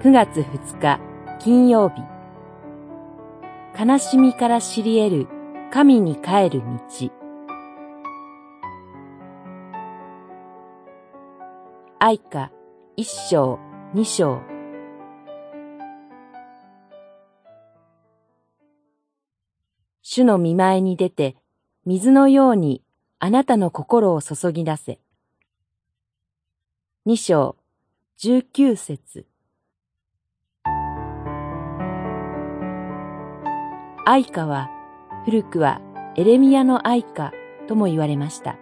9月2日金曜日。悲しみから知り得る神に帰る道。愛歌一章二章。主の見前に出て水のようにあなたの心を注ぎ出せ。二章十九節。愛歌は古くはエレミアの愛歌とも言われました。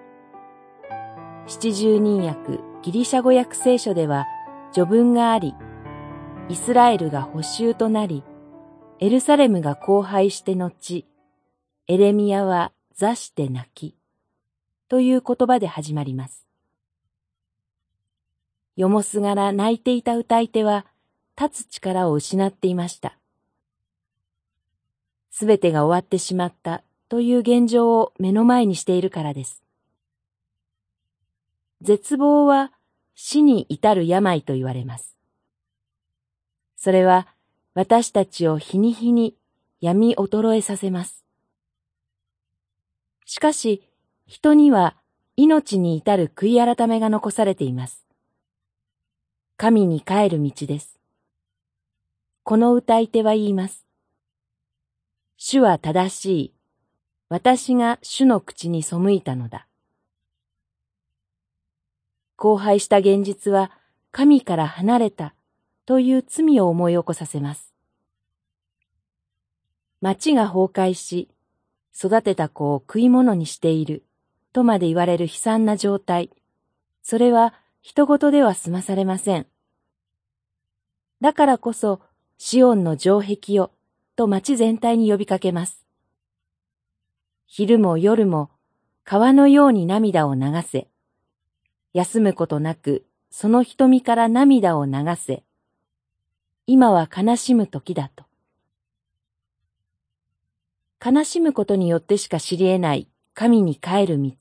七十人訳ギリシャ語訳聖書では序文があり、イスラエルが補修となり、エルサレムが荒廃して後、エレミアは座して泣き、という言葉で始まります。よもすがら泣いていた歌い手は、立つ力を失っていました。すべてが終わってしまったという現状を目の前にしているからです。絶望は死に至る病と言われます。それは私たちを日に日に闇衰えさせます。しかし、人には命に至る悔い改めが残されています。神に帰る道です。この歌い手は言います。主は正しい。私が主の口に背いたのだ。荒廃した現実は神から離れたという罪を思い起こさせます。町が崩壊し、育てた子を食い物にしているとまで言われる悲惨な状態。それは人事では済まされません。だからこそ、シオンの城壁をと町全体に呼びかけます。昼も夜も川のように涙を流せ。休むことなくその瞳から涙を流せ。今は悲しむ時だと。悲しむことによってしか知り得ない神に帰る道。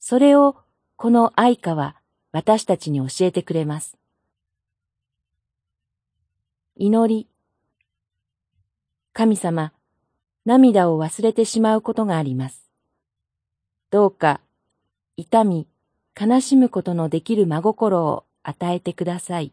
それをこの愛歌は私たちに教えてくれます。祈り。神様、涙を忘れてしまうことがあります。どうか、痛み、悲しむことのできる真心を与えてください。